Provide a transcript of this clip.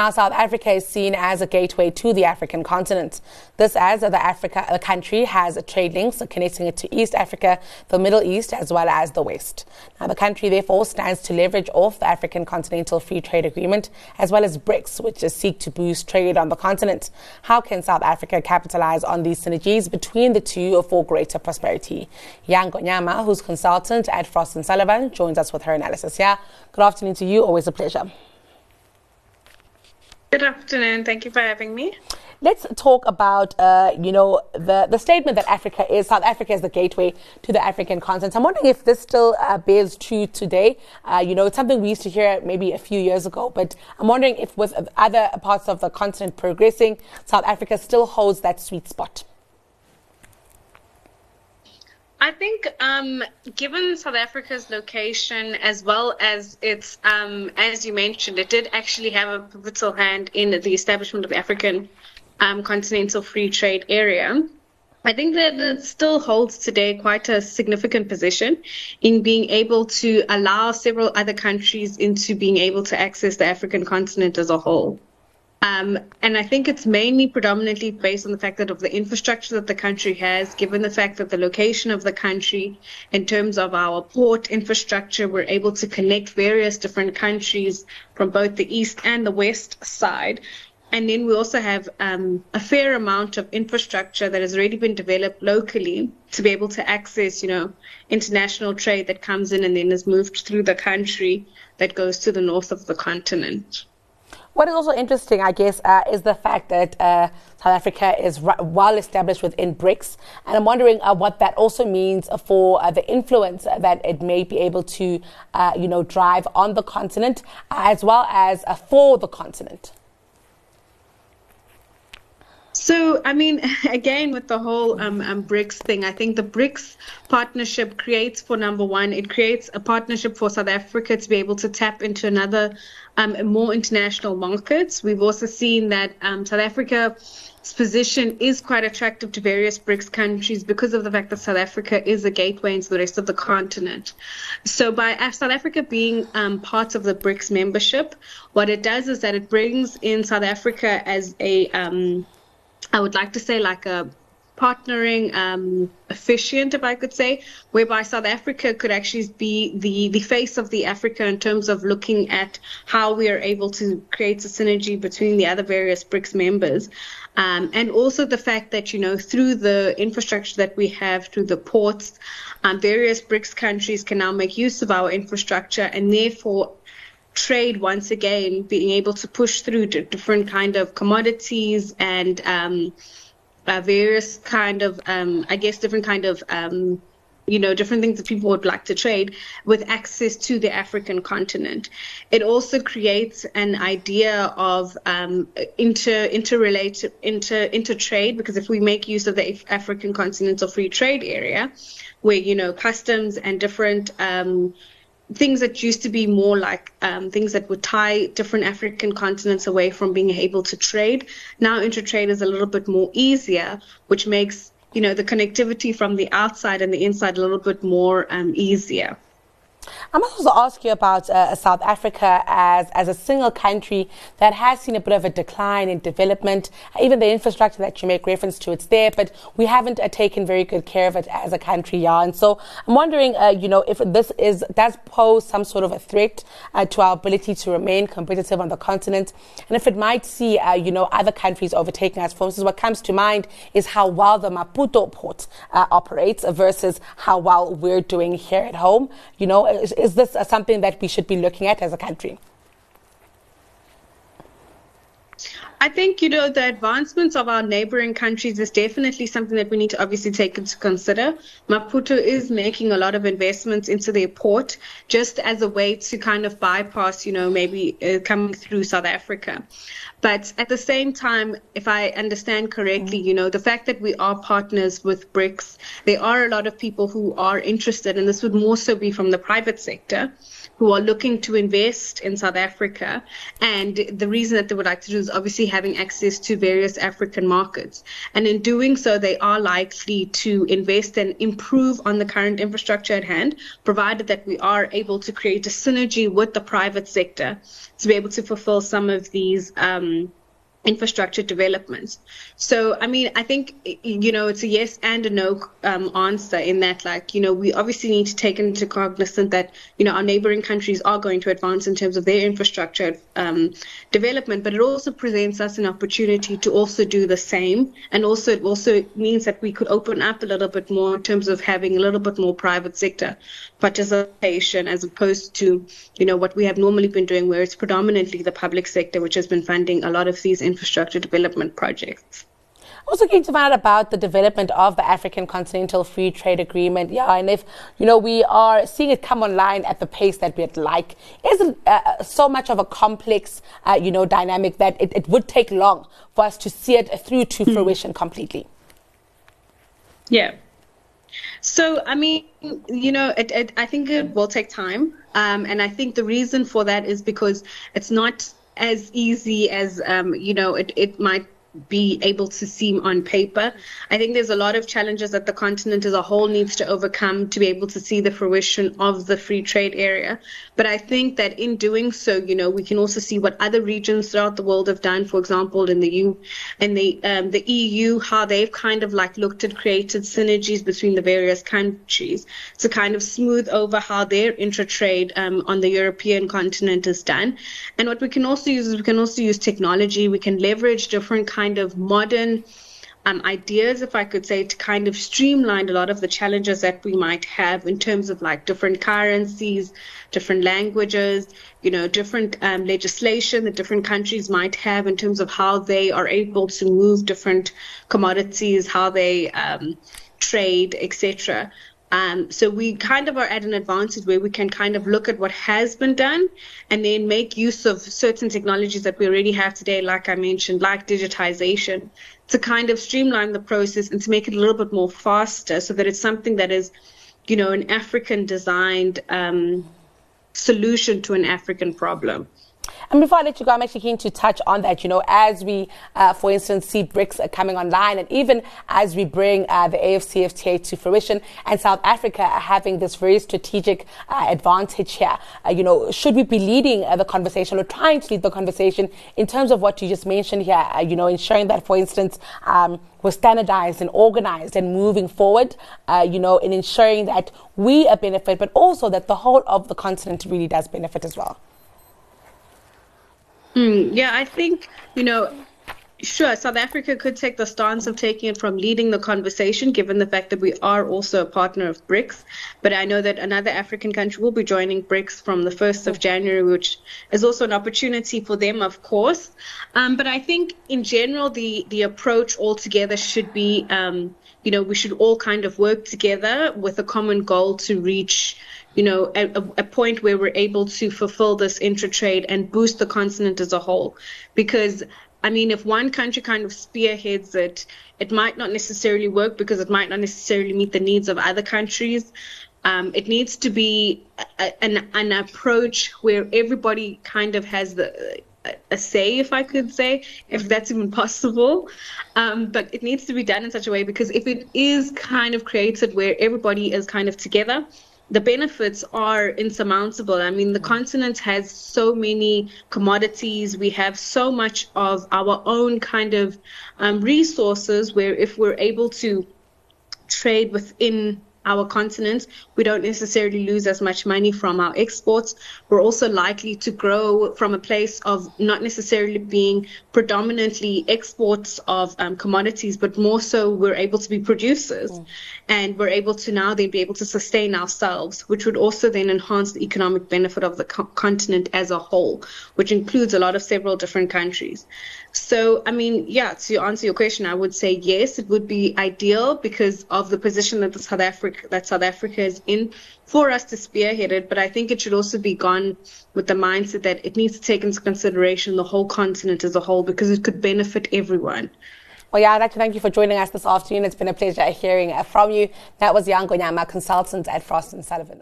Now, South Africa is seen as a gateway to the African continent. This as the Africa, the country has trade links connecting it to East Africa, the Middle East, as well as the West. Now, the country therefore stands to leverage off the African Continental Free Trade Agreement, as well as BRICS, which seek to boost trade on the continent. How can South Africa capitalize on these synergies between the two for greater prosperity? Yaa Ngonyama, who's consultant at Frost and Sullivan, joins us with her analysis here. Good afternoon to you. Always a pleasure. Good afternoon. Thank you for having me. Let's talk about, uh, you know, the, the statement that Africa is, South Africa is the gateway to the African continent. I'm wondering if this still uh, bears true today. Uh, you know, it's something we used to hear maybe a few years ago, but I'm wondering if with other parts of the continent progressing, South Africa still holds that sweet spot. I think, um, given South Africa's location as well as its, um, as you mentioned, it did actually have a pivotal hand in the establishment of the African um, Continental Free Trade Area. I think that it still holds today quite a significant position in being able to allow several other countries into being able to access the African continent as a whole. Um, and I think it's mainly predominantly based on the fact that of the infrastructure that the country has, given the fact that the location of the country, in terms of our port infrastructure, we're able to connect various different countries from both the east and the west side. And then we also have um, a fair amount of infrastructure that has already been developed locally to be able to access, you know, international trade that comes in and then is moved through the country that goes to the north of the continent. What is also interesting, I guess, uh, is the fact that uh, South Africa is r- well established within BRICS. And I'm wondering uh, what that also means for uh, the influence that it may be able to, uh, you know, drive on the continent as well as uh, for the continent. I mean, again, with the whole um, um, BRICS thing, I think the BRICS partnership creates, for number one, it creates a partnership for South Africa to be able to tap into another um, more international markets. We've also seen that um, South Africa's position is quite attractive to various BRICS countries because of the fact that South Africa is a gateway into the rest of the continent. So, by South Africa being um, part of the BRICS membership, what it does is that it brings in South Africa as a um, I would like to say like a partnering um, efficient, if I could say, whereby South Africa could actually be the, the face of the Africa in terms of looking at how we are able to create a synergy between the other various BRICS members. Um, and also the fact that, you know, through the infrastructure that we have, through the ports, um, various BRICS countries can now make use of our infrastructure and therefore trade once again being able to push through different kind of commodities and um, uh, various kind of um, I guess different kind of um, you know different things that people would like to trade with access to the African continent. It also creates an idea of um, inter interrelated inter intertrade because if we make use of the African continental free trade area, where you know customs and different um, things that used to be more like um, things that would tie different African continents away from being able to trade. Now intertrade is a little bit more easier, which makes you know the connectivity from the outside and the inside a little bit more um, easier. I must also ask you about uh, South Africa as, as a single country that has seen a bit of a decline in development. Even the infrastructure that you make reference to, it's there, but we haven't uh, taken very good care of it as a country, yeah. And so I'm wondering, uh, you know, if this is does pose some sort of a threat uh, to our ability to remain competitive on the continent, and if it might see, uh, you know, other countries overtaking us. For instance, what comes to mind is how well the Maputo port uh, operates versus how well we're doing here at home. You know, is, is this something that we should be looking at as a country? I think, you know, the advancements of our neighboring countries is definitely something that we need to obviously take into consider. Maputo is making a lot of investments into their port just as a way to kind of bypass, you know, maybe uh, coming through South Africa. But at the same time, if I understand correctly, you know, the fact that we are partners with BRICS, there are a lot of people who are interested, and this would more so be from the private sector who are looking to invest in South Africa. And the reason that they would like to do is obviously having access to various African markets. And in doing so, they are likely to invest and improve on the current infrastructure at hand, provided that we are able to create a synergy with the private sector to be able to fulfill some of these. Um, infrastructure developments. So, I mean, I think, you know, it's a yes and a no um, answer in that, like, you know, we obviously need to take into cognizance that, you know, our neighboring countries are going to advance in terms of their infrastructure um, development, but it also presents us an opportunity to also do the same. And also, it also means that we could open up a little bit more in terms of having a little bit more private sector participation as opposed to, you know, what we have normally been doing, where it's predominantly the public sector which has been funding a lot of these infrastructure development projects. I'm Also, keen to find out about the development of the African Continental Free Trade Agreement. Yeah, and if you know we are seeing it come online at the pace that we'd like, is it uh, so much of a complex, uh, you know, dynamic that it, it, would take long for us to see it through to mm. fruition completely? Yeah. So, I mean, you know, it, it, I think it will take time. Um, and I think the reason for that is because it's not as easy as, um, you know, it, it might be able to seem on paper. I think there's a lot of challenges that the continent as a whole needs to overcome to be able to see the fruition of the free trade area. But I think that in doing so, you know, we can also see what other regions throughout the world have done. For example, in the U, in the um, the EU, how they've kind of like looked at created synergies between the various countries to kind of smooth over how their intra-trade um, on the European continent is done. And what we can also use is we can also use technology. We can leverage different kinds kind of modern um, ideas, if I could say, to kind of streamline a lot of the challenges that we might have in terms of like different currencies, different languages, you know, different um, legislation that different countries might have in terms of how they are able to move different commodities, how they um, trade, etc. Um, so we kind of are at an advantage where we can kind of look at what has been done and then make use of certain technologies that we already have today, like I mentioned, like digitization, to kind of streamline the process and to make it a little bit more faster so that it's something that is, you know, an African designed um, solution to an African problem. And before I let you go, I'm actually keen to touch on that. You know, as we, uh, for instance, see BRICS coming online, and even as we bring uh, the AFCFTA to fruition, and South Africa having this very strategic uh, advantage here, uh, you know, should we be leading uh, the conversation or trying to lead the conversation in terms of what you just mentioned here? Uh, you know, ensuring that, for instance, um, we're standardized and organized and moving forward, you know, in ensuring that we are benefit, but also that the whole of the continent really does benefit as well. Mm, yeah, I think, you know, sure, South Africa could take the stance of taking it from leading the conversation, given the fact that we are also a partner of BRICS. But I know that another African country will be joining BRICS from the 1st of January, which is also an opportunity for them, of course. Um, but I think in general, the, the approach altogether should be, um, you know, we should all kind of work together with a common goal to reach you know, a, a, point where we're able to fulfill this intra-trade and boost the continent as a whole. Because, I mean, if one country kind of spearheads it, it might not necessarily work because it might not necessarily meet the needs of other countries. Um, it needs to be a, an, an approach where everybody kind of has the a say, if I could say, if that's even possible. Um, but it needs to be done in such a way because if it is kind of created where everybody is kind of together, the benefits are insurmountable. I mean, the continent has so many commodities. We have so much of our own kind of um, resources where if we're able to trade within our continent, we don't necessarily lose as much money from our exports. We're also likely to grow from a place of not necessarily being predominantly exports of um, commodities, but more so we're able to be producers. Mm. And we're able to now then be able to sustain ourselves, which would also then enhance the economic benefit of the co- continent as a whole, which includes a lot of several different countries. So, I mean, yeah, to answer your question, I would say yes, it would be ideal because of the position that the South Africa that South Africa is in for us to spearhead it. But I think it should also be gone with the mindset that it needs to take into consideration the whole continent as a whole because it could benefit everyone. Well, yeah, I'd like to thank you for joining us this afternoon. It's been a pleasure hearing from you. That was Yaa Ngonyama, consultant at Frost and Sullivan.